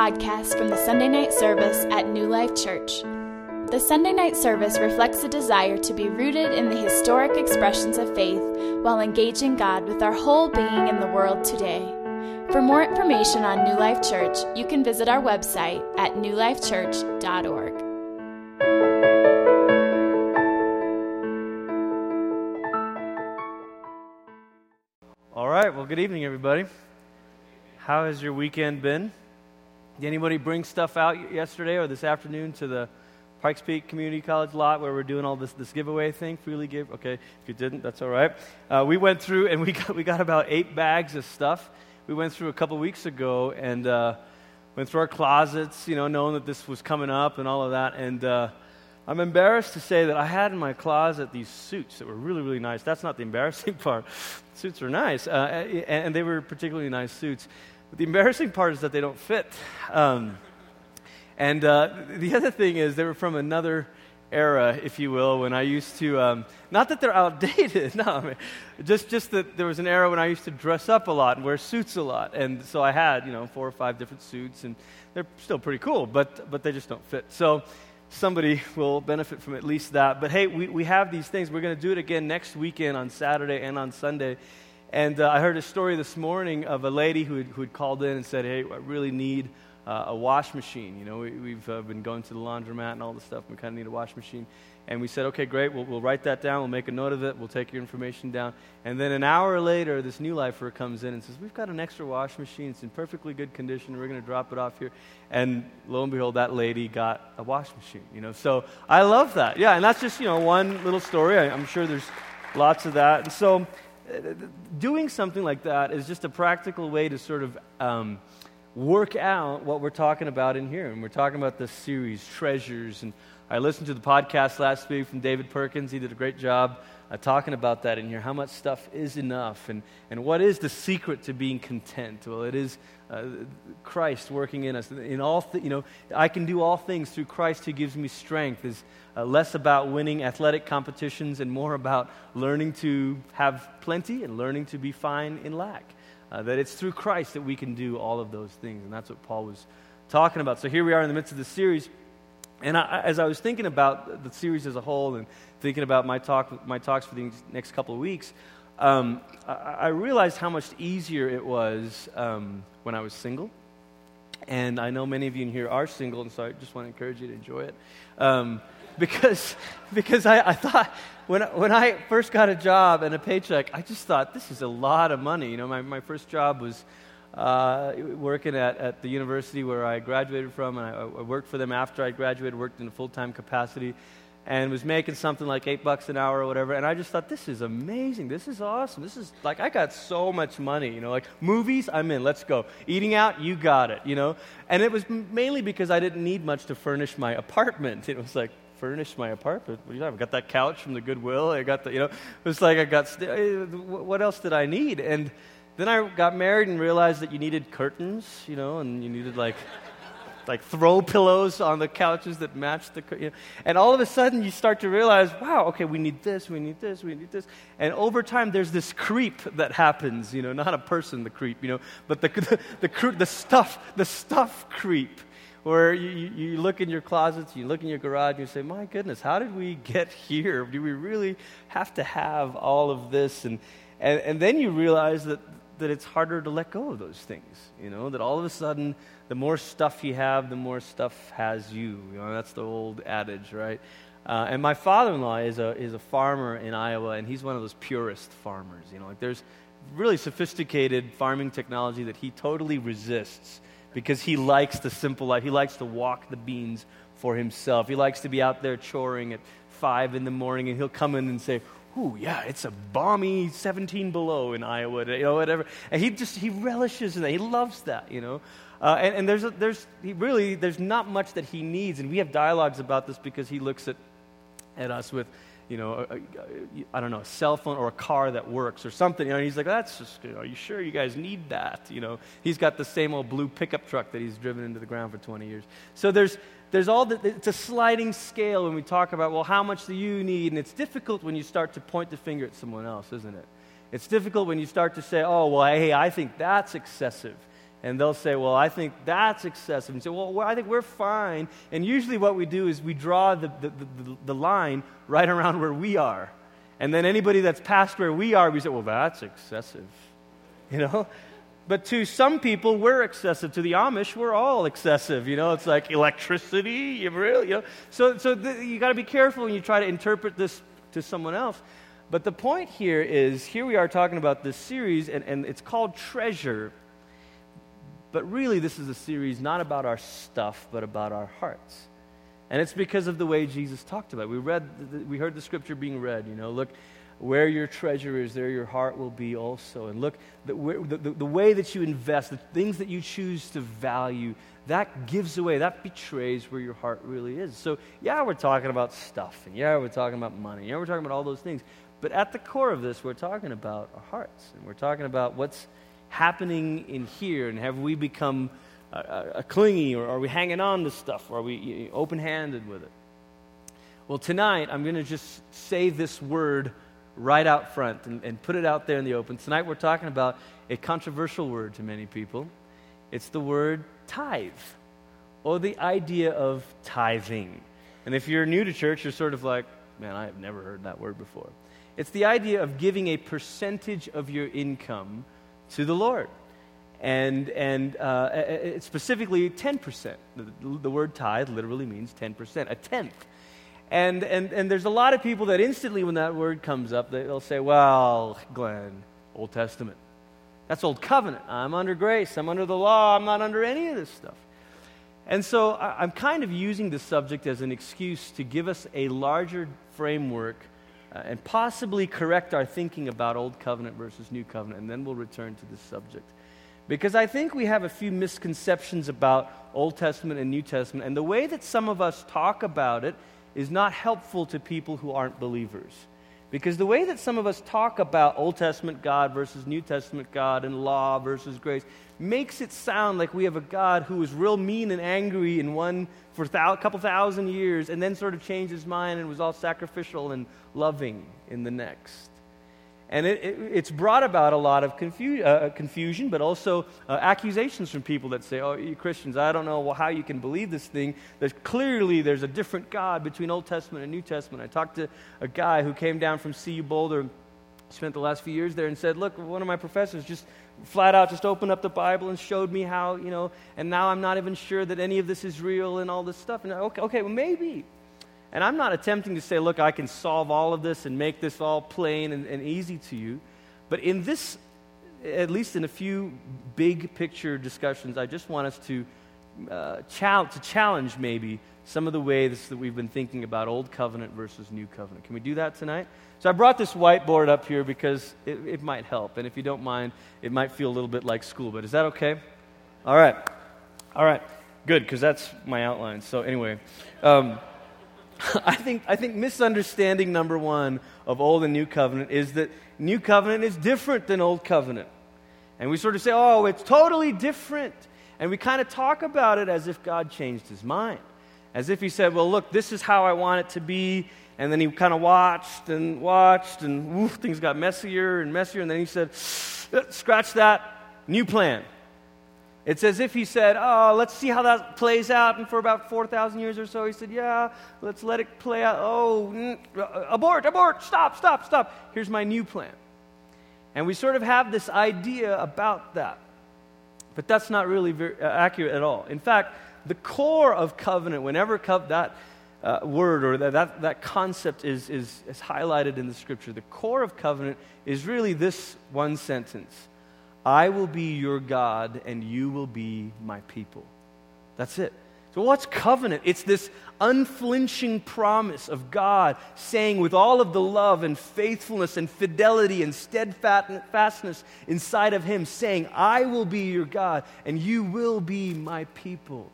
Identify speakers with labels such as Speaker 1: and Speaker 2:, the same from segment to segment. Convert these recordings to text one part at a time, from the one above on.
Speaker 1: podcast from the Sunday night service at New Life Church. The Sunday night service reflects a desire to be rooted in the historic expressions of faith while engaging God with our whole being in the world today. For more information on New Life Church, you can visit our website at newlifechurch.org.
Speaker 2: All right, well, good evening, everybody. How has your weekend been? Did anybody bring stuff out yesterday or this afternoon to the Pikes Peak Community College lot where we're doing all this, this giveaway thing? Freely give? Okay, if you didn't, that's all right. Uh, we went through and we got, we got about eight bags of stuff. We went through a couple weeks ago and uh, went through our closets, you know, knowing that this was coming up and all of that. And uh, I'm embarrassed to say that I had in my closet these suits that were really, really nice. That's not the embarrassing part. suits are nice, uh, and they were particularly nice suits. But the embarrassing part is that they don't fit. Um, and uh, the other thing is, they were from another era, if you will, when I used to, um, not that they're outdated, no, I mean, just, just that there was an era when I used to dress up a lot and wear suits a lot. And so I had, you know, four or five different suits, and they're still pretty cool, but, but they just don't fit. So somebody will benefit from at least that. But hey, we, we have these things. We're going to do it again next weekend on Saturday and on Sunday. And uh, I heard a story this morning of a lady who had, who had called in and said, Hey, I really need uh, a wash machine. You know, we, have uh, been going to the laundromat and all this stuff. We kind of need a wash machine. And we said, Okay, great. We'll, we'll write that down. We'll make a note of it. We'll take your information down. And then an hour later, this new lifer comes in and says, We've got an extra wash machine. It's in perfectly good condition. We're going to drop it off here. And lo and behold, that lady got a wash machine. You know, so I love that. Yeah, and that's just, you know, one little story. I, I'm sure there's lots of that. And so doing something like that is just a practical way to sort of um, work out what we're talking about in here. And we're talking about this series, Treasures. And I listened to the podcast last week from David Perkins. He did a great job uh, talking about that in here. How much stuff is enough? And, and what is the secret to being content? Well, it is uh, Christ working in us. In all th- you know, I can do all things through Christ who gives me strength. Is uh, less about winning athletic competitions and more about learning to have plenty and learning to be fine in lack. Uh, that it's through Christ that we can do all of those things, and that's what Paul was talking about. So here we are in the midst of the series, and I, as I was thinking about the series as a whole and thinking about my talk, my talks for the next couple of weeks, um, I, realized how much easier it was um, when I was single. And I know many of you in here are single, and so I just want to encourage you to enjoy it. Um, because, because I, I, thought when, when I first got a job and a paycheck, I just thought this is a lot of money. You know, my, my first job was uh, working at, at the university where I graduated from, and I, I worked for them after I graduated, worked in a full time capacity, and was making something like eight bucks an hour or whatever. And I just thought, this is amazing. This is awesome. This is like, I got so much money, you know, like movies, I'm in, let's go. Eating out, you got it, you know. And it was mainly because I didn't need much to furnish my apartment. It was like, furnish my apartment. What do you have? I got that couch from the Goodwill. I got the, you know, it was like I got, st- eh, what else did I need? And then I got married and realized that you needed curtains, you know, and you needed like, like throw pillows on the couches that match the, you know, and all of a sudden you start to realize, wow, okay, we need this, we need this, we need this, and over time there's this creep that happens, you know, not a person, the creep, you know, but the the, the, the stuff, the stuff creep where you, you look in your closets, you look in your garage, and you say, My goodness, how did we get here? Do we really have to have all of this? And, and, and then you realize that, that it's harder to let go of those things. You know, that all of a sudden, the more stuff you have, the more stuff has you. You know, that's the old adage, right? Uh, and my father in law is a, is a farmer in Iowa, and he's one of those purist farmers. You know, like there's really sophisticated farming technology that he totally resists because he likes the simple life. He likes to walk the beans for himself. He likes to be out there choring at five in the morning, and he'll come in and say, Ooh, yeah, it's a balmy 17 below in Iowa, you know, whatever. And he just, he relishes in that. He loves that, you know. Uh, and, and there's, a, there's he really, there's not much that he needs. And we have dialogues about this because he looks at, at us with, you know, I don't know, a cell phone or a car that works or something. You know, and he's like, that's just, you know, are you sure you guys need that? You know, he's got the same old blue pickup truck that he's driven into the ground for 20 years. So there's, there's all the, it's a sliding scale when we talk about, well, how much do you need? And it's difficult when you start to point the finger at someone else, isn't it? It's difficult when you start to say, oh, well, hey, I think that's excessive. And they'll say, Well, I think that's excessive. And say, Well, I think we're fine. And usually what we do is we draw the, the, the, the line right around where we are. And then anybody that's past where we are, we say, Well, that's excessive. You know? But to some people, we're excessive. To the Amish, we're all excessive. You know, it's like electricity. You really, you know. So, so the, you got to be careful when you try to interpret this to someone else. But the point here is here we are talking about this series, and, and it's called Treasure. But really, this is a series not about our stuff, but about our hearts. And it's because of the way Jesus talked about it. We, read, we heard the scripture being read, you know, look, where your treasure is, there your heart will be also. And look, the, the, the, way that you invest, the things that you choose to value, that gives away, that betrays where your heart really is. So, yeah, we're talking about stuff, and yeah, we're talking about money, yeah, we're talking about all those things. But at the core of this, we're talking about our hearts, and we're talking about what's happening in here, and have we become uh, clingy, or are we hanging on to stuff, or are we open handed with it? Well, tonight, I'm going to just say this word right out front and, and put it out there in the open. Tonight we're talking about a controversial word to many people. It's the word tithe, or the idea of tithing. And if you're new to church, you're sort of like, man, I have never heard that word before. It's the idea of giving a percentage of your income to the Lord. And, and uh, specifically 10%. The, the word tithe literally means 10%, a tenth. And, and, and there's a lot of people that instantly, when that word comes up, they'll say, Well, Glenn, Old Testament. That's Old Covenant. I'm under grace. I'm under the law. I'm not under any of this stuff. And so I'm kind of using this subject as an excuse to give us a larger framework uh, and possibly correct our thinking about Old Covenant versus New Covenant. And then we'll return to this subject. Because I think we have a few misconceptions about Old Testament and New Testament. And the way that some of us talk about it is not helpful to people who aren't believers. Because the way that some of us talk about Old Testament God versus New Testament God and law versus grace makes it sound like we have a God who was real mean and angry in one for a couple thousand years and then sort of changed his mind and was all sacrificial and loving in the next. And it, it, it's brought about a lot of confu- uh, confusion, but also uh, accusations from people that say, oh, you Christians, I don't know how you can believe this thing. There's clearly there's a different God between Old Testament and New Testament. I talked to a guy who came down from CU Boulder, spent the last few years there, and said, look, one of my professors just flat out just opened up the Bible and showed me how, you know, and now I'm not even sure that any of this is real and all this stuff. And okay, okay well, maybe. And I'm not attempting to say, look, I can solve all of this and make this all plain and, and easy to you. But in this, at least in a few big picture discussions, I just want us to, uh, to challenge maybe some of the ways that we've been thinking about Old Covenant versus New Covenant. Can we do that tonight? So I brought this whiteboard up here because it, it might help. And if you don't mind, it might feel a little bit like school. But is that okay? All right. All right. Good, because that's my outline. So, anyway. Um, I think, I think misunderstanding number one of Old and New Covenant is that New Covenant is different than Old Covenant. And we sort of say, oh, it's totally different. And we kind of talk about it as if God changed his mind. As if he said, well, look, this is how I want it to be. And then he kind of watched and watched, and things got messier and messier. And then he said, scratch that, new plan. It's as if he said, Oh, let's see how that plays out. And for about 4,000 years or so, he said, Yeah, let's let it play out. Oh, mm, uh, abort, abort, stop, stop, stop. Here's my new plan. And we sort of have this idea about that. But that's not really very, uh, accurate at all. In fact, the core of covenant, whenever co- that uh, word or that, that, that concept is, is, is highlighted in the scripture, the core of covenant is really this one sentence I will be your God and you will be my people. That's it. So, what's covenant? It's this unflinching promise of God saying, with all of the love and faithfulness and fidelity and steadfastness inside of Him, saying, I will be your God and you will be my people.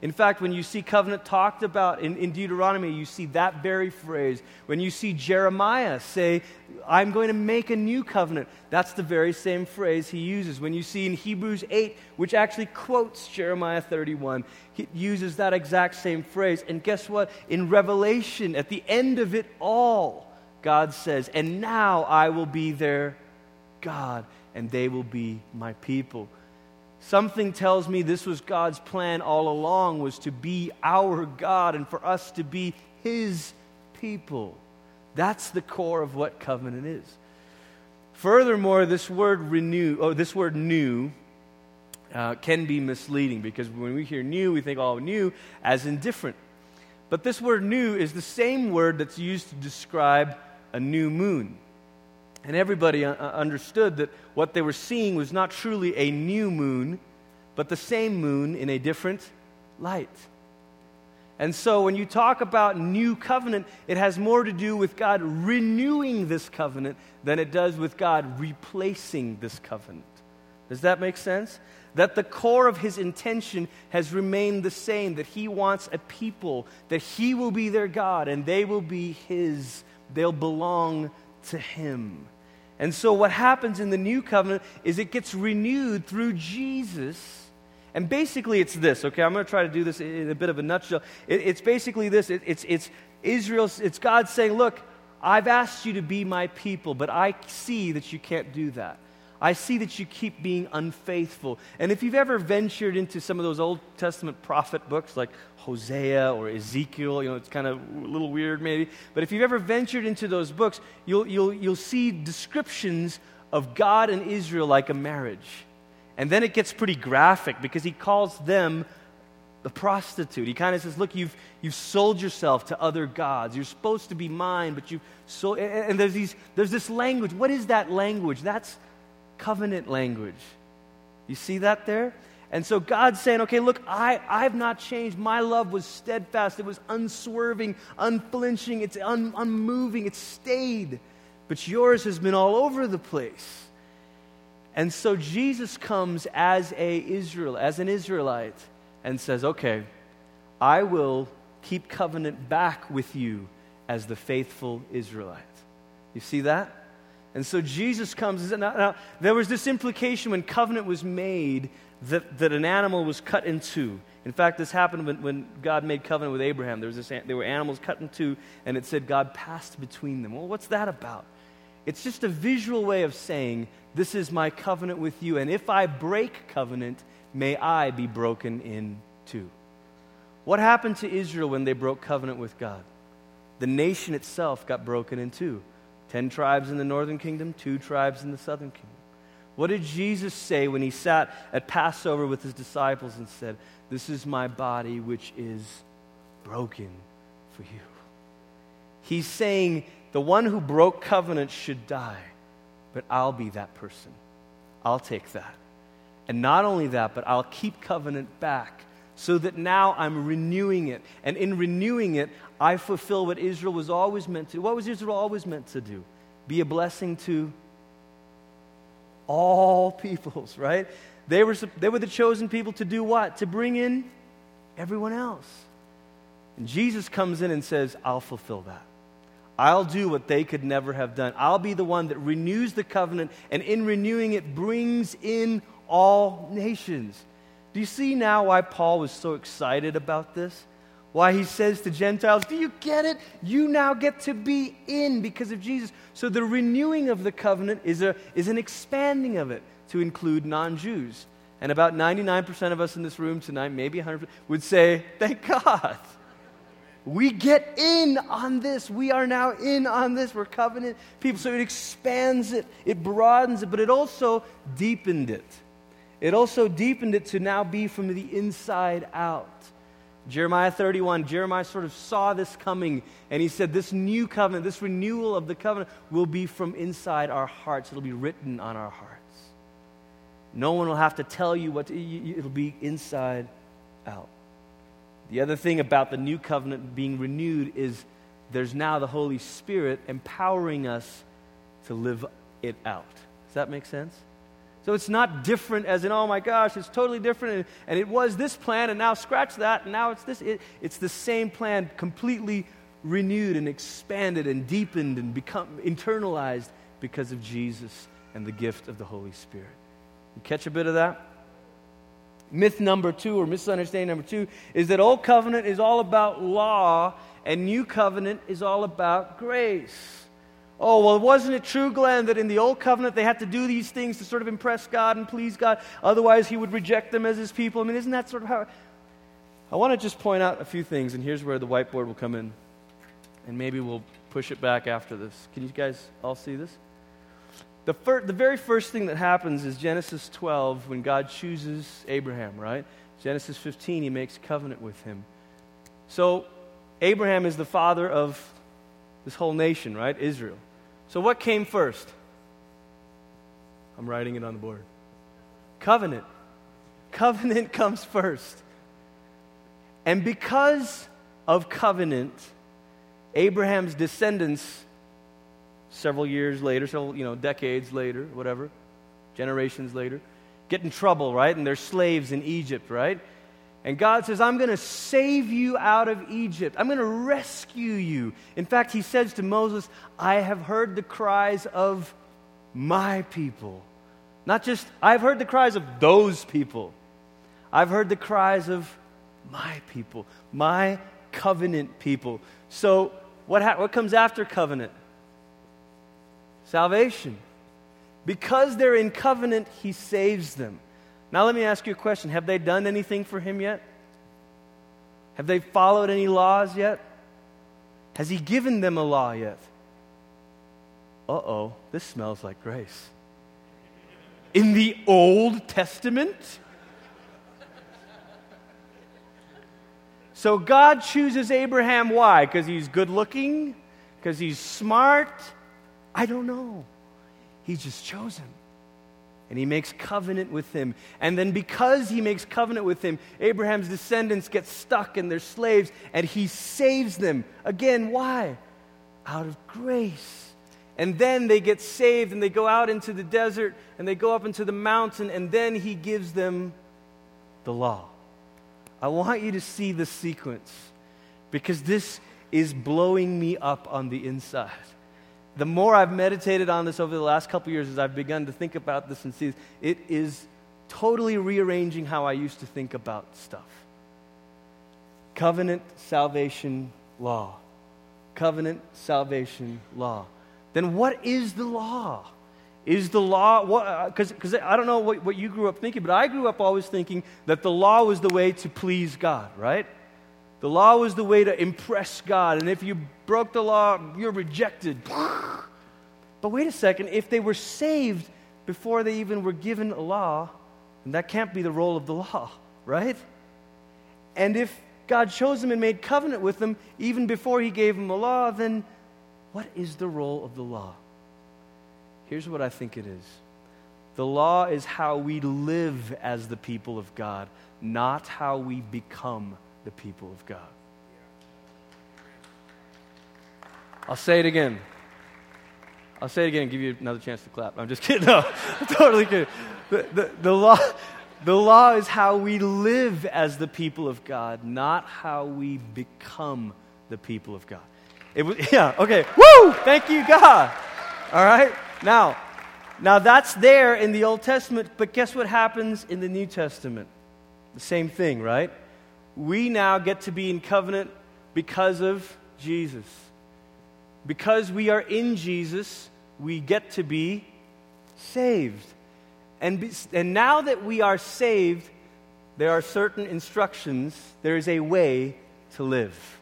Speaker 2: In fact, when you see covenant talked about in, in, Deuteronomy, you see that very phrase. When you see Jeremiah say, I'm going to make a new covenant, that's the very same phrase he uses. When you see in Hebrews 8, which actually quotes Jeremiah 31, he uses that exact same phrase. And guess what? In Revelation, at the end of it all, God says, And now I will be their God, and they will be my people. Something tells me this was God's plan all along was to be our God and for us to be his people. That's the core of what covenant is. Furthermore, this word renew, oh, this word new, uh, can be misleading because when we hear new, we think, oh, new as in different. But this word new is the same word that's used to describe a new moon. And everybody uh, uh, understood that what they were seeing was not truly a new moon, but the same moon in a different light. And so when you talk about new covenant, it has more to do with God renewing this covenant than it does with God replacing this covenant. Does that make sense? That the core of his intention has remained the same, that he wants a people, that he will be their God and they will be his. They'll belong to him. And so what happens in the new covenant is it gets renewed through Jesus. And basically, it's this, okay? I'm going to try to do this in a bit of a nutshell. It, it's basically this it, it's, it's Israel, it's God saying, Look, I've asked you to be my people, but I see that you can't do that. I see that you keep being unfaithful. And if you've ever ventured into some of those Old Testament prophet books like Hosea or Ezekiel, you know, it's kind of a little weird maybe, but if you've ever ventured into those books, you'll, you'll, you'll see descriptions of God and Israel like a marriage. And then it gets pretty graphic because he calls them the prostitute. He kind of says, Look, you've, you've sold yourself to other gods. You're supposed to be mine, but you've sold. And, and there's, these, there's this language. What is that language? That's covenant language. You see that there? And so God's saying, okay, look, I, I've not changed. My love was steadfast. It was unswerving, unflinching. It's un, unmoving. It stayed. But yours has been all over the place. And so Jesus comes as a Israel, as an Israelite, and says, okay, I will keep covenant back with you as the faithful Israelite. You see that? And so Jesus comes. Now, now, there was this implication when covenant was made that, that an animal was cut in two. In fact, this happened when, when God made covenant with Abraham. There, was this, there were animals cut in two, and it said God passed between them. Well, what's that about? It's just a visual way of saying, This is my covenant with you, and if I break covenant, may I be broken in two. What happened to Israel when they broke covenant with God? The nation itself got broken in two. Ten tribes in the northern kingdom, two tribes in the southern kingdom. What did Jesus say when he sat at Passover with his disciples and said, This is my body which is broken for you? He's saying, The one who broke covenant should die, but I'll be that person. I'll take that. And not only that, but I'll keep covenant back so that now I'm renewing it. And in renewing it, I fulfill what Israel was always meant to. Do. What was Israel always meant to do? Be a blessing to all peoples, right? They were, they were the chosen people to do what? To bring in everyone else. And Jesus comes in and says, I'll fulfill that. I'll do what they could never have done. I'll be the one that renews the covenant, and in renewing it, brings in all nations. Do you see now why Paul was so excited about this? Why he says to Gentiles, Do you get it? You now get to be in because of Jesus. So the renewing of the covenant is, a, is an expanding of it to include non Jews. And about 99% of us in this room tonight, maybe 100, would say, Thank God. We get in on this. We are now in on this. We're covenant people. So it expands it, it broadens it, but it also deepened it. It also deepened it to now be from the inside out. Jeremiah 31, Jeremiah sort of saw this coming, and he said, This new covenant, this renewal of the covenant, will be from inside our hearts. It'll be written on our hearts. No one will have to tell you what to, it'll be inside out. The other thing about the new covenant being renewed is there's now the Holy Spirit empowering us to live it out. Does that make sense? So it's not different as in, oh my gosh, it's totally different. And, it was this plan, and now scratch that, and now it's this. It, it's the same plan, completely renewed and expanded and deepened and become internalized because of Jesus and the gift of the Holy Spirit. You catch a bit of that? Myth number two, or misunderstanding number two, is that Old Covenant is all about law, and New Covenant is all about grace. Oh, well, wasn't it true, Glenn, that in the Old Covenant they had to do these things to sort of impress God and please God? Otherwise, He would reject them as His people. I mean, isn't that sort of how. I want to just point out a few things, and here's where the whiteboard will come in. And maybe we'll push it back after this. Can you guys all see this? The, fir- the very first thing that happens is Genesis 12 when God chooses Abraham, right? Genesis 15, he makes covenant with him. So, Abraham is the father of this whole nation, right? Israel. So, what came first? I'm writing it on the board. Covenant. Covenant comes first. And because of covenant, Abraham's descendants, several years later, several, you know, decades later, whatever, generations later, get in trouble, right? And they're slaves in Egypt, right? And God says, I'm going to save you out of Egypt. I'm going to rescue you. In fact, he says to Moses, I have heard the cries of my people. Not just, I've heard the cries of those people. I've heard the cries of my people, my covenant people. So, what, ha- what comes after covenant? Salvation. Because they're in covenant, he saves them. Now, let me ask you a question Have they done anything for him yet? Have they followed any laws yet? Has he given them a law yet? Uh oh, this smells like grace. In the Old Testament? So God chooses Abraham. Why? Because he's good looking? Because he's smart? I don't know. He just chose him and he makes covenant with him. And then, because he makes covenant with him, Abraham's descendants get stuck and they're slaves, and he saves them. Again, why? Out of grace. And then they get saved and they go out into the desert and they go up into the mountain, and then he gives them the law. I want you to see the sequence because this is blowing me up on the inside the more I've meditated on this over the last couple years, as I've begun to think about this and see this, it is totally rearranging how I used to think about stuff. Covenant, salvation, law. Covenant, salvation, law. Then what is the law? Is the law, because uh, I don't know what, what you grew up thinking, but I grew up always thinking that the law was the way to please God, right? The law was the way to impress God, and if you broke the law, you're rejected. But wait a second, if they were saved before they even were given a law, and that can't be the role of the law, right? And if God chose them and made covenant with them even before he gave them a law, then what is the role of the law? Here's what I think it is the law is how we live as the people of God, not how we become the people of God. I'll say it again. I'll say it again and give you another chance to clap. I'm just kidding. No, totally kidding. The, the, the, law, the law is how we live as the people of God, not how we become the people of God. It was, yeah, okay. Woo! Thank you, God. All right? Now, now that's there in the Old Testament, but guess what happens in the New Testament? The same thing, right? We now get to be in covenant because of Jesus. Because we are in Jesus, we get to be saved. And, be, and now that we are saved, there are certain instructions, there is a way to live.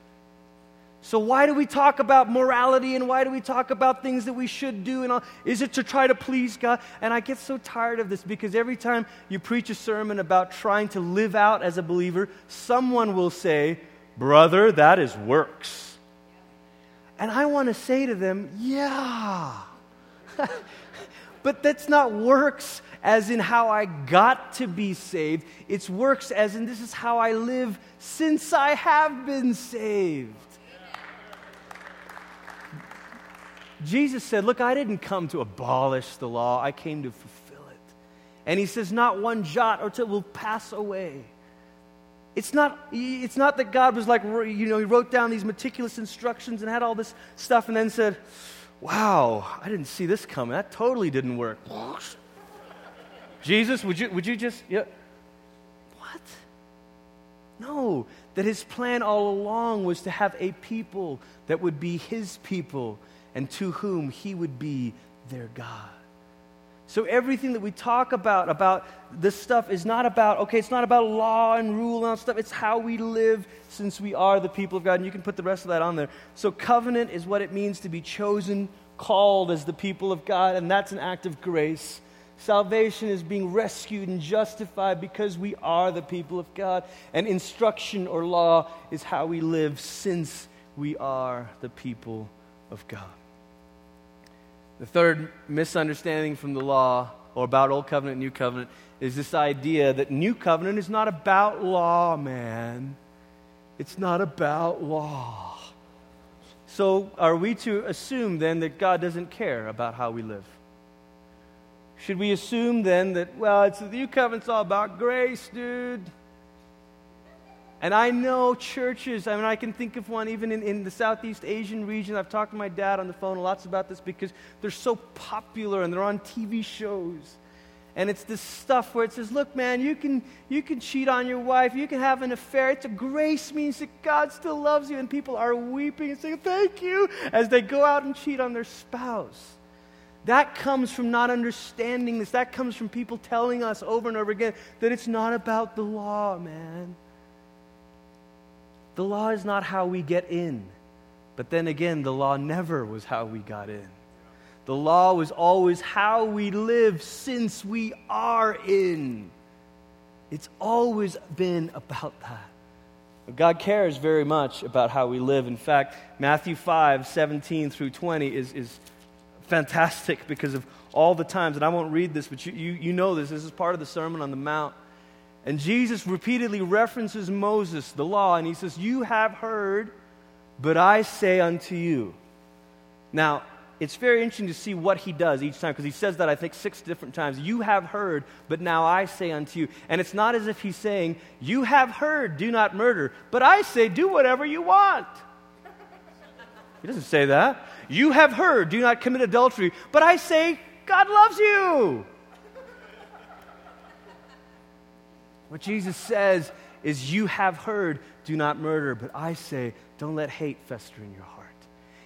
Speaker 2: So, why do we talk about morality and why do we talk about things that we should do? And all? Is it to try to please God? And I get so tired of this because every time you preach a sermon about trying to live out as a believer, someone will say, Brother, that is works. And I want to say to them, Yeah. but that's not works as in how I got to be saved. It's works as in this is how I live since I have been saved. Jesus said, Look, I didn't come to abolish the law, I came to fulfill it. And he says, Not one jot or tittle will pass away. It's not, it's not that God was like, you know, he wrote down these meticulous instructions and had all this stuff and then said, Wow, I didn't see this coming. That totally didn't work. Jesus, would you, would you just, yeah. What? No, that his plan all along was to have a people that would be his people and to whom he would be their God. So everything that we talk about, about this stuff, is not about, okay, it's not about law and rule and stuff. It's how we live since we are the people of God. And you can put the rest of that on there. So covenant is what it means to be chosen, called as the people of God, and that's an act of grace. Salvation is being rescued and justified because we are the people of God. And instruction or law is how we live since we are the people of God. The third misunderstanding from the law or about Old Covenant, New Covenant is this idea that New Covenant is not about law, man. It's not about law. So, are we to assume then that God doesn't care about how we live? Should we assume then that, well, it's the New Covenant's all about grace, dude? And I know churches, I mean, I can think of one even in, in the Southeast Asian region. I've talked to my dad on the phone lots about this because they're so popular and they're on TV shows. And it's this stuff where it says, look, man, you can, you can cheat on your wife, you can have an affair. It's a grace means that God still loves you. And people are weeping and saying, thank you, as they go out and cheat on their spouse. That comes from not understanding this. That comes from people telling us over and over again that it's not about the law, man. The law is not how we get in. But then again, the law never was how we got in. The law was always how we live since we are in. It's always been about that. God cares very much about how we live. In fact, Matthew 5 17 through 20 is, is fantastic because of all the times, and I won't read this, but you, you, you know this. This is part of the Sermon on the Mount. And Jesus repeatedly references Moses, the law, and he says, You have heard, but I say unto you. Now, it's very interesting to see what he does each time because he says that I think six different times. You have heard, but now I say unto you. And it's not as if he's saying, You have heard, do not murder, but I say, do whatever you want. He doesn't say that. You have heard, do not commit adultery, but I say, God loves you. What Jesus says is, You have heard, do not murder, but I say, don't let hate fester in your heart.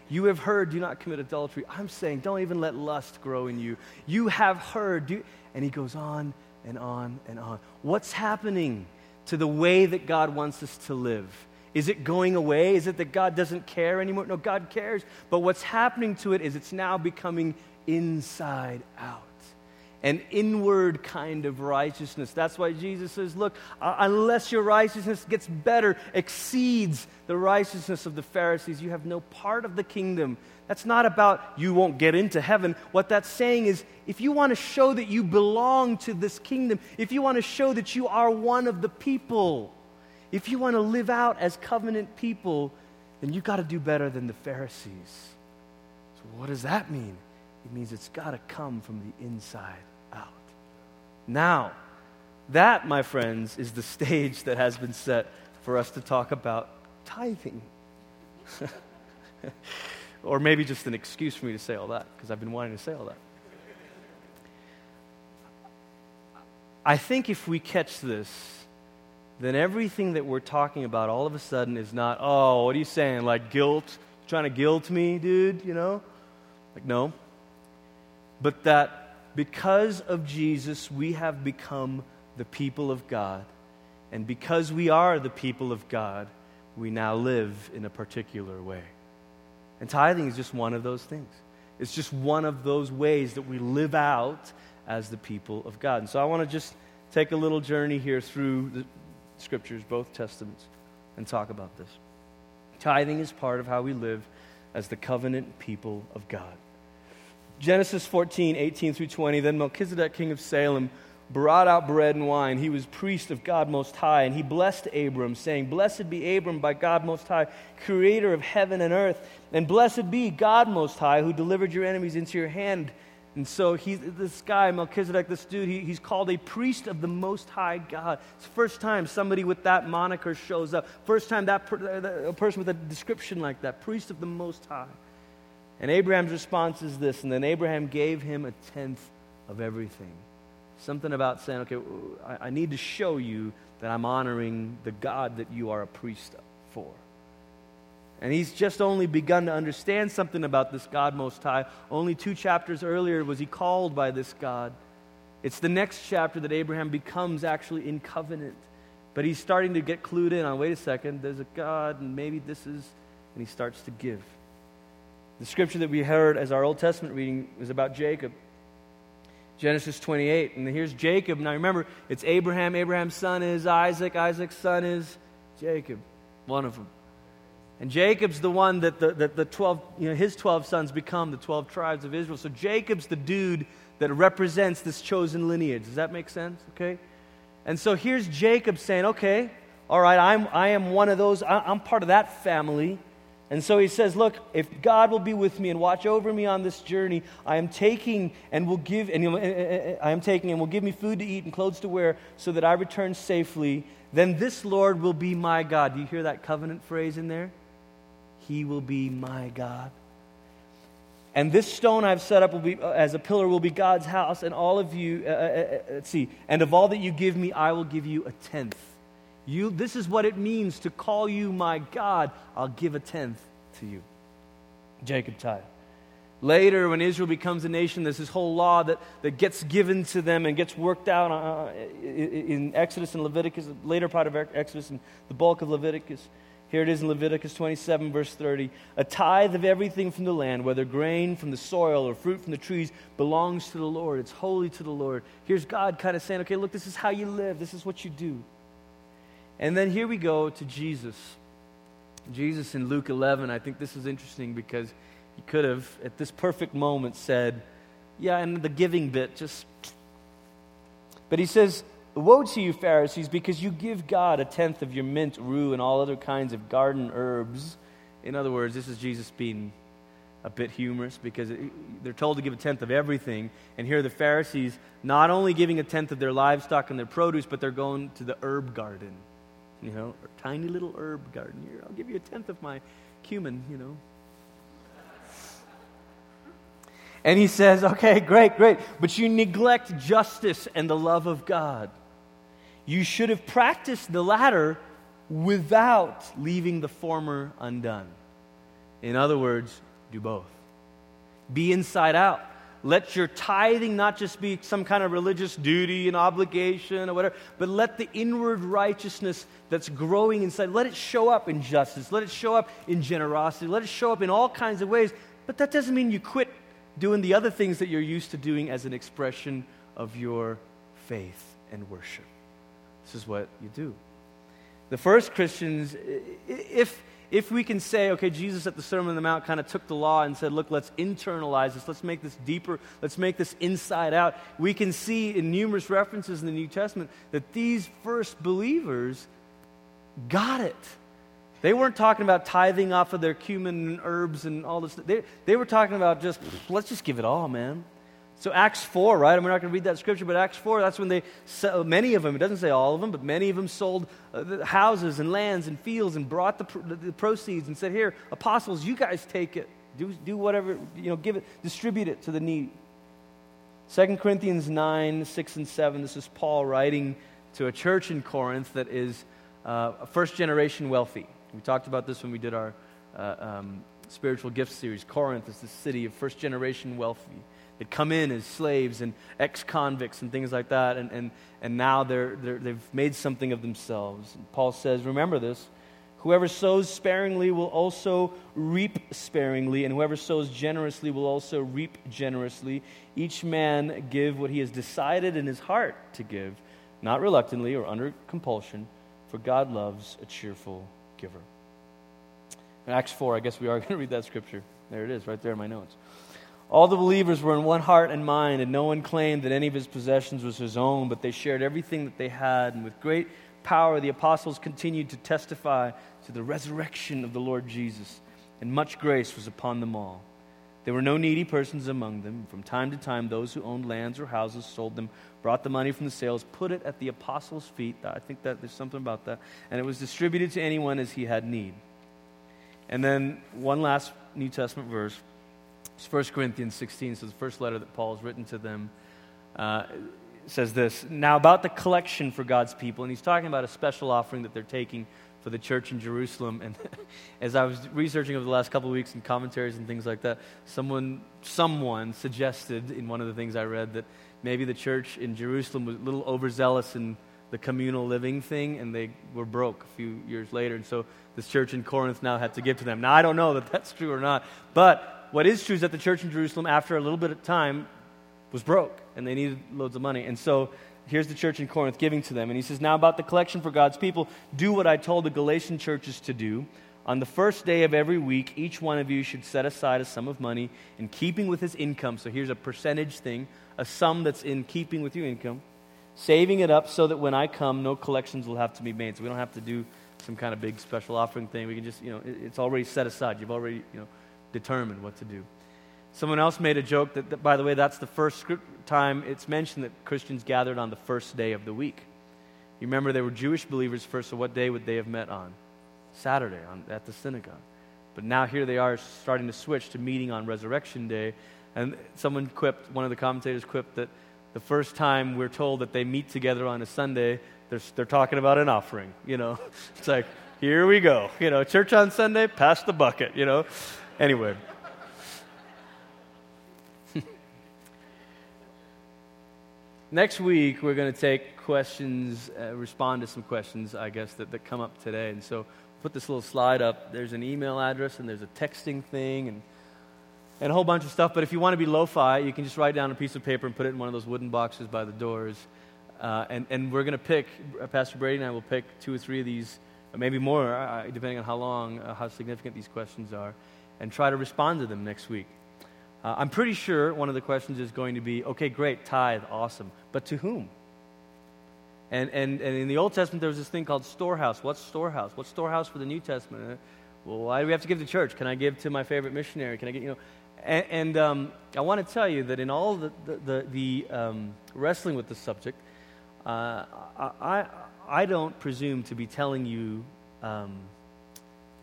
Speaker 2: You have heard, do not commit adultery. I'm saying, don't even let lust grow in you. You have heard, do, and he goes on and on and on. What's happening to the way that God wants us to live? Is it going away? Is it that God doesn't care anymore? No, God cares. But what's happening to it is it's now becoming inside out an inward kind of righteousness. That's why Jesus says, Look, unless your righteousness gets better, exceeds the righteousness of the Pharisees, you have no part of the kingdom. That's not about you won't get into heaven. What that's saying is if you want to show that you belong to this kingdom, if you want to show that you are one of the people, if you want to live out as covenant people, then you've got to do better than the Pharisees. So, what does that mean? It means it's got to come from the inside out. Now, that, my friends, is the stage that has been set for us to talk about tithing. or maybe just an excuse for me to say all that, because I've been wanting to say all that. I think if we catch this, then everything that we're talking about all of a sudden is not, oh, what are you saying? Like guilt? trying to guilt me, dude? You know? Like, no. But that because of Jesus, we have become the people of God. And because we are the people of God, we now live in a particular way. And tithing is just one of those things. It's just one of those ways that we live out as the people of God. And so I want to just take a little journey here through the scriptures, both testaments, and talk about this. Tithing is part of how we live as the covenant people of God. Genesis 14, 18 through 20. Then Melchizedek, king of Salem, brought out bread and wine. He was priest of God Most High, and he blessed Abram, saying, Blessed be Abram by God Most High, creator of heaven and earth, and blessed be God Most High, who delivered your enemies into your hand. And so he, this guy, Melchizedek, this dude, he, he's called a priest of the Most High God. It's the first time somebody with that moniker shows up. First time that per, a person with a description like that, priest of the Most High. And Abraham's response is this, and then Abraham gave him a tenth of everything. Something about saying, okay, I, need to show you that I'm honoring the God that you are a priest for. And he's just only begun to understand something about this God Most High. Only two chapters earlier was he called by this God. It's the next chapter that Abraham becomes actually in covenant. But he's starting to get clued in on wait a second, there's a God, and maybe this is, and he starts to give. The scripture that we heard as our Old Testament reading was about Jacob. Genesis 28. And here's Jacob. Now remember, it's Abraham. Abraham's son is Isaac. Isaac's son is Jacob, one of them. And Jacob's the one that the, that the 12, you know, his 12 sons become the 12 tribes of Israel. So Jacob's the dude that represents this chosen lineage. Does that make sense? Okay? And so here's Jacob saying, okay, all right, I'm, I am one of those, I'm part of that family. And so he says, Look, if God will be with me and watch over me on this journey, I am taking and will give, and I am taking and will give me food to eat and clothes to wear so that I return safely. Then this Lord will be my God. Do you hear that covenant phrase in there? He will be my God. And this stone I've set up will be, uh, as a pillar will be God's house, and all of you, uh, uh, uh, let's see, and of all that you give me, I will give you a tenth. You, this is what it means to call you my God. I'll give a tenth to you. Jacob tithe. Later, when Israel becomes a nation, there's this whole law that, that gets given to them and gets worked out uh, in Exodus and Leviticus, later part of Exodus and the bulk of Leviticus. Here it is in Leviticus 27, verse 30. A tithe of everything from the land, whether grain from the soil or fruit from the trees, belongs to the Lord. It's holy to the Lord. Here's God kind of saying, okay, look, this is how you live, this is what you do. And then here we go to Jesus. Jesus in Luke 11, I think this is interesting because he could have, at this perfect moment, said, yeah, and the giving bit, just. But he says, Woe to you, Pharisees, because you give God a tenth of your mint, rue, and all other kinds of garden herbs. In other words, this is Jesus being a bit humorous because they're told to give a tenth of everything. And here are the Pharisees not only giving a tenth of their livestock and their produce, but they're going to the herb garden. You know, a tiny little herb garden. Here, I'll give you a tenth of my cumin, you know. And he says, okay, great, great, but you neglect justice and the love of God. You should have practiced the latter without leaving the former undone. In other words, do both. Be inside out. Let your tithing not just be some kind of religious duty and obligation or whatever, but let the inward righteousness that's growing inside, let it show up in justice, let it show up in generosity, let it show up in all kinds of ways. But that doesn't mean you quit doing the other things that you're used to doing as an expression of your faith and worship. This is what you do. The first Christians, if, if we can say, okay, Jesus at the Sermon on the Mount kind of took the law and said, look, let's internalize this, let's make this deeper, let's make this inside out, we can see in numerous references in the New Testament that these first believers got it. They weren't talking about tithing off of their cumin and herbs and all this. They, they were talking about just, let's just give it all, man. So Acts 4, right? And we're not going to read that scripture, but Acts 4, that's when they, many of them, it doesn't say all of them, but many of them sold uh, houses and lands and fields and brought the, the proceeds and said, here, apostles, you guys take it. Do, do whatever, you know, give it, distribute it to the needy. 2 Corinthians 9, 6 and 7, this is Paul writing to a church in Corinth that is uh, first generation wealthy. We talked about this when we did our uh, um, spiritual gift series. Corinth is the city of first generation wealthy had come in as slaves and ex convicts and things like that, and, and, and now they're, they're, they've made something of themselves. And Paul says, Remember this whoever sows sparingly will also reap sparingly, and whoever sows generously will also reap generously. Each man give what he has decided in his heart to give, not reluctantly or under compulsion, for God loves a cheerful giver. In Acts 4, I guess we are going to read that scripture. There it is, right there in my notes. All the believers were in one heart and mind, and no one claimed that any of his possessions was his own, but they shared everything that they had. And with great power, the apostles continued to testify to the resurrection of the Lord Jesus, and much grace was upon them all. There were no needy persons among them. From time to time, those who owned lands or houses sold them, brought the money from the sales, put it at the apostles' feet. I think that there's something about that. And it was distributed to anyone as he had need. And then one last New Testament verse. It's 1 Corinthians 16, so the first letter that Paul has written to them uh, says this Now, about the collection for God's people, and he's talking about a special offering that they're taking for the church in Jerusalem. And as I was researching over the last couple of weeks and commentaries and things like that, someone, someone suggested in one of the things I read that maybe the church in Jerusalem was a little overzealous in the communal living thing, and they were broke a few years later. And so this church in Corinth now had to give to them. Now, I don't know that that's true or not, but what is true is that the church in Jerusalem, after a little bit of time, was broke, and they needed loads of money. And so here's the church in Corinth giving to them. And he says, Now about the collection for God's people, do what I told the Galatian churches to do. On the first day of every week, each one of you should set aside a sum of money in keeping with his income. So here's a percentage thing, a sum that's in keeping with your income, saving it up so that when I come, no collections will have to be made. So we don't have to do some kind of big special offering thing. We can just, you know, it's already set aside. You've already, you know, determined what to do. Someone else made a joke that, that, by the way, that's the first time it's mentioned that Christians gathered on the first day of the week. You remember they were Jewish believers first, so what day would they have met on? Saturday on, at the synagogue. But now here they are starting to switch to meeting on Resurrection Day. And someone quipped, one of the commentators quipped that the first time we're told that they meet together on a Sunday, they're, they're talking about an offering. You know, it's like, here we go. You know, church on Sunday, pass the bucket, you know. Anyway. Next week, we're going to take questions, uh, respond to some questions, I guess, that, that come up today. And so, put this little slide up. There's an email address, and there's a texting thing, and, and a whole bunch of stuff. But if you want to be lo fi, you can just write down a piece of paper and put it in one of those wooden boxes by the doors. Uh, and, and we're going to pick, Pastor Brady and I will pick two or three of these, maybe more, uh, depending on how long, uh, how significant these questions are, and try to respond to them next week. Uh, I'm pretty sure one of the questions is going to be okay, great, tithe, awesome. But to whom? And, and, and in the Old Testament, there was this thing called storehouse. What's storehouse? What's storehouse for the New Testament? Uh, well, why do we have to give to church? Can I give to my favorite missionary? Can I get, you know? And, and um, I want to tell you that in all the, the, the, the um, wrestling with the subject, uh, I, I don't presume to be telling you um,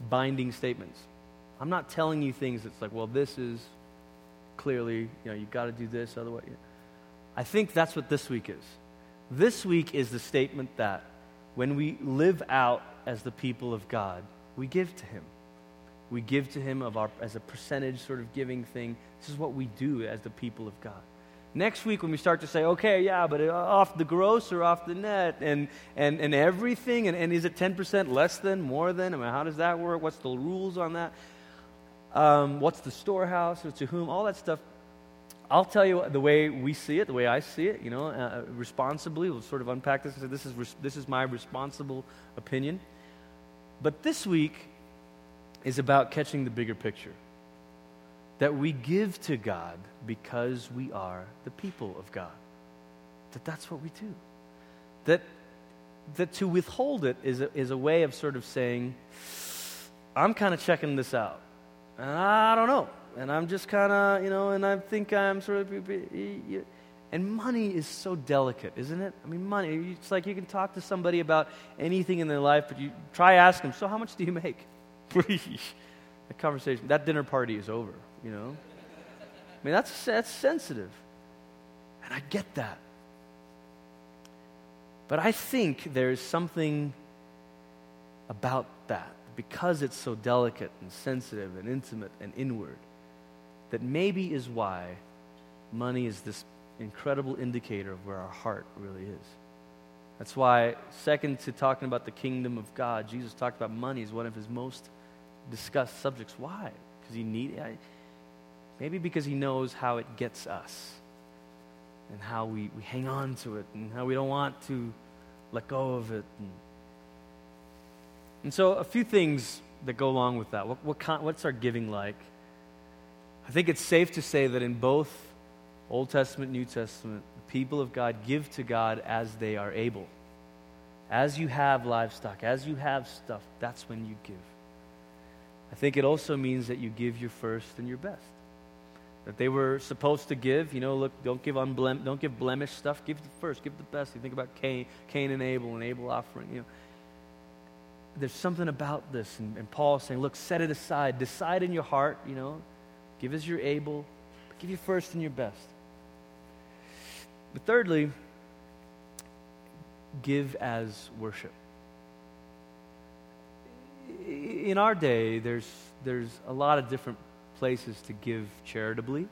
Speaker 2: binding statements. I'm not telling you things that's like, well, this is clearly, you know, you've got to do this, otherwise. I think that's what this week is. This week is the statement that when we live out as the people of God, we give to Him. We give to Him of our, as a percentage sort of giving thing. This is what we do as the people of God. Next week, when we start to say, okay, yeah, but uh, off the gross or off the net and, and, and everything, and, and is it 10% less than, more than? I mean, how does that work? What's the rules on that? um, what's the storehouse, or to whom, all that stuff. I'll tell you the way we see it, the way I see it, you know, uh, responsibly. We'll sort of unpack this and say, this is, res- this is my responsible opinion. But this week is about catching the bigger picture. That we give to God because we are the people of God. That that's what we do. That, that to withhold it is a, is a way of sort of saying, I'm kind of checking this out. And I don't know. And I'm just kind of, you know, and I think I'm sort of. And money is so delicate, isn't it? I mean, money, it's like you can talk to somebody about anything in their life, but you try ask them, so how much do you make? that conversation, that dinner party is over, you know? I mean, that's, that's sensitive. And I get that. But I think there's something about that because it's so delicate and sensitive and intimate and inward, that maybe is why money is this incredible indicator of where our heart really is. That's why, second to talking about the kingdom of God, Jesus talked about money as one of his most discussed subjects. Why? Because he need maybe because he knows how it gets us and how we, we hang on to it and how we don't want to let go of it. And, and so, a few things that go along with that. What, what what's our giving like? I think it's safe to say that in both Old Testament, New Testament, the people of God give to God as they are able. As you have livestock, as you have stuff, that's when you give. I think it also means that you give your first and your best. That they were supposed to give, you know, look, don't give unblem- don't give blemished stuff, give the first, give the best. You think about Cain, Cain and Abel and Abel offering, you know there's something about this. And, and Paul saying, look, set it aside. Decide in your heart, you know, give as you're able, but give your first and your best. But thirdly, give as worship. in our day, there's, there's a lot of different places to give charitably.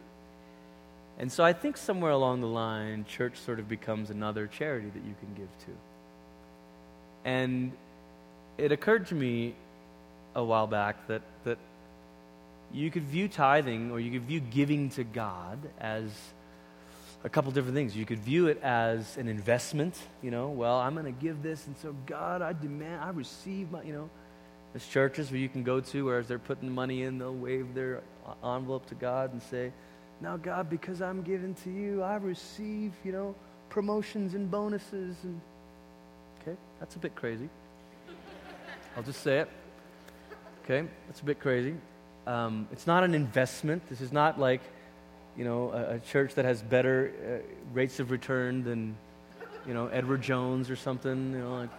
Speaker 2: And so I think somewhere along the line, church sort of becomes another charity that you can give to. And it occurred to me a while back that, that you could view tithing or you could view giving to God as a couple different things. You could view it as an investment, you know, well, I'm going to give this, and so God, I demand, I receive my, you know, there's churches where you can go to where as they're putting money in, they'll wave their envelope to God and say, now, God, because I'm given to you, I receive, you know, promotions and bonuses. And okay, that's a bit crazy. I'll just say it. Okay, that's a bit crazy. Um, it's not an investment. This is not like, you know, a, a church that has better uh, rates of return than, you know, Edward Jones or something. You know, like,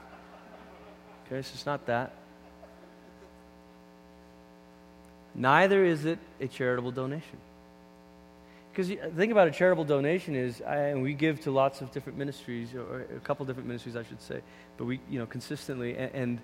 Speaker 2: okay, so it's not that. Neither is it a charitable donation. Because think about a charitable donation is, I, and we give to lots of different ministries, or a couple different ministries, I should say, but we, you know, consistently, and, and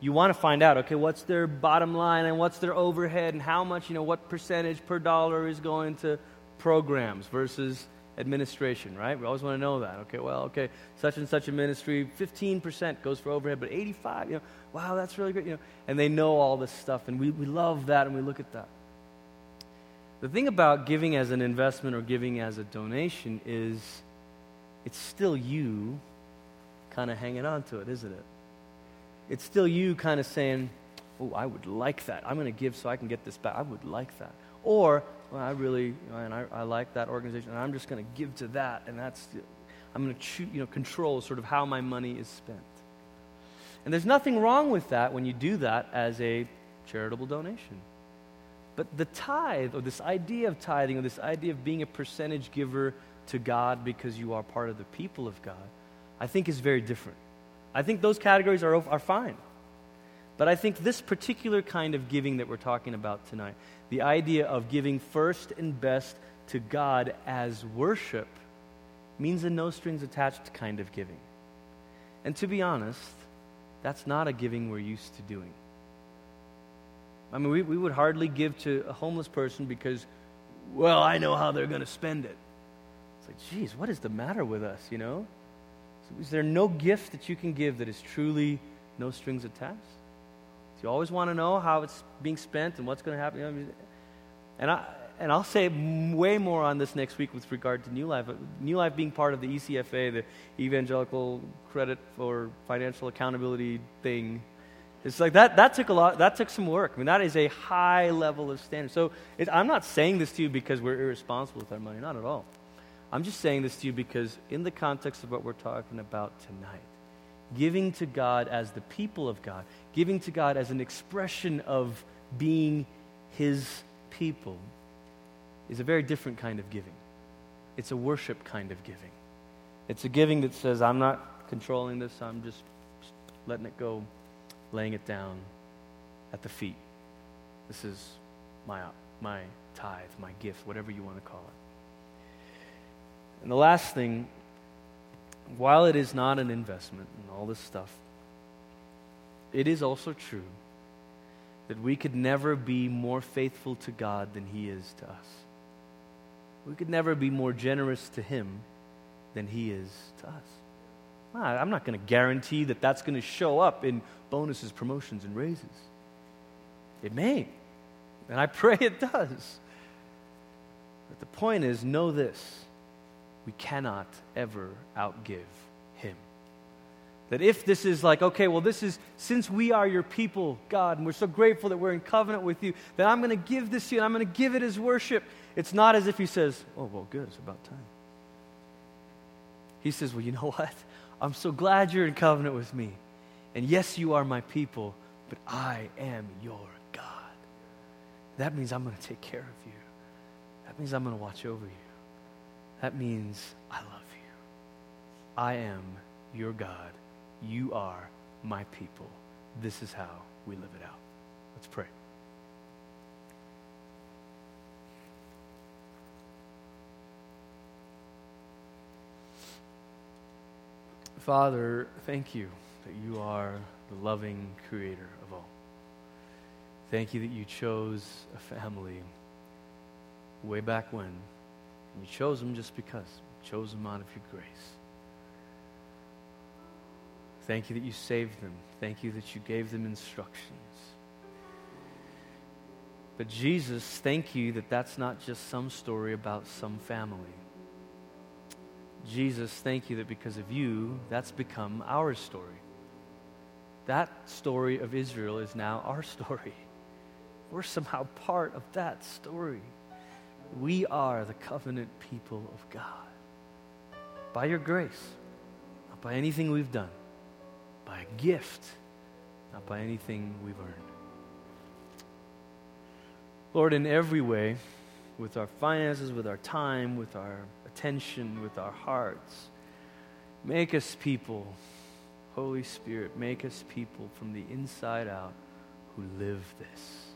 Speaker 2: you want to find out, okay, what's their bottom line and what's their overhead and how much, you know, what percentage per dollar is going to programs versus administration, right? We always want to know that. Okay, well, okay, such and such a ministry, 15% goes for overhead, but 85, you know, wow, that's really great, you know. And they know all this stuff, and we, we love that, and we look at that. The thing about giving as an investment or giving as a donation is it's still you kind of hanging on to it, isn't it? It's still you kind of saying, Oh, I would like that. I'm going to give so I can get this back. I would like that. Or, well, I really, and I, I like that organization, and I'm just going to give to that, and that's, I'm going to you know, control sort of how my money is spent. And there's nothing wrong with that when you do that as a charitable donation. But the tithe, or this idea of tithing, or this idea of being a percentage giver to God because you are part of the people of God, I think is very different. I think those categories are, are fine. But I think this particular kind of giving that we're talking about tonight, the idea of giving first and best to God as worship, means a no strings attached kind of giving. And to be honest, that's not a giving we're used to doing. I mean, we, we would hardly give to a homeless person because, well, I know how they're going to spend it. It's like, geez, what is the matter with us, you know? Is there no gift that you can give that is truly no strings attached? Do you always want to know how it's being spent and what's going to happen? and, I, and I'll say way more on this next week with regard to New Life. New Life being part of the ECFA, the Evangelical Credit for Financial Accountability thing it's like that, that took a lot, that took some work. I mean, that is a high level of standard. So I'm not saying this to you because we're irresponsible with our money, not at all. I'm just saying this to you because, in the context of what we're talking about tonight, giving to God as the people of God, giving to God as an expression of being His people, is a very different kind of giving. It's a worship kind of giving. It's a giving that says, I'm not controlling this, I'm just letting it go laying it down at the feet. This is my, my tithe, my gift, whatever you want to call it. And the last thing, while it is not an investment and all this stuff, it is also true that we could never be more faithful to God than He is to us. We could never be more generous to Him than He is to us. I'm not going to guarantee that that's going to show up in bonuses, promotions, and raises. It may, and I pray it does. But the point is know this we cannot ever outgive Him. That if this is like, okay, well, this is, since we are your people, God, and we're so grateful that we're in covenant with you, that I'm going to give this to you and I'm going to give it as worship. It's not as if He says, oh, well, good, it's about time. He says, well, you know what? I'm so glad you're in covenant with me. And yes, you are my people, but I am your God. That means I'm going to take care of you. That means I'm going to watch over you. That means I love you. I am your God. You are my people. This is how we live it out. Let's pray. Father, thank you that you are the loving creator of all. Thank you that you chose a family way back when. You chose them just because. You chose them out of your grace. Thank you that you saved them. Thank you that you gave them instructions. But Jesus, thank you that that's not just some story about some family. Jesus, thank you that because of you, that's become our story. That story of Israel is now our story. We're somehow part of that story. We are the covenant people of God. By your grace, not by anything we've done, by a gift, not by anything we've earned. Lord, in every way, with our finances, with our time, with our attention, with our hearts, make us people, Holy Spirit, make us people from the inside out who live this,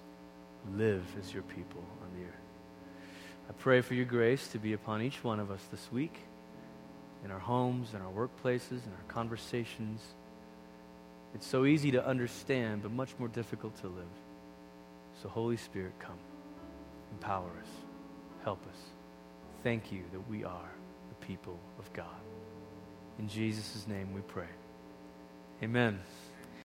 Speaker 2: live as your people on the earth. I pray for your grace to be upon each one of us this week, in our homes, in our workplaces, in our conversations. It's so easy to understand, but much more difficult to live. So, Holy Spirit, come. Empower us. Help us. Thank you that we are the people of God. In Jesus' name we pray. Amen.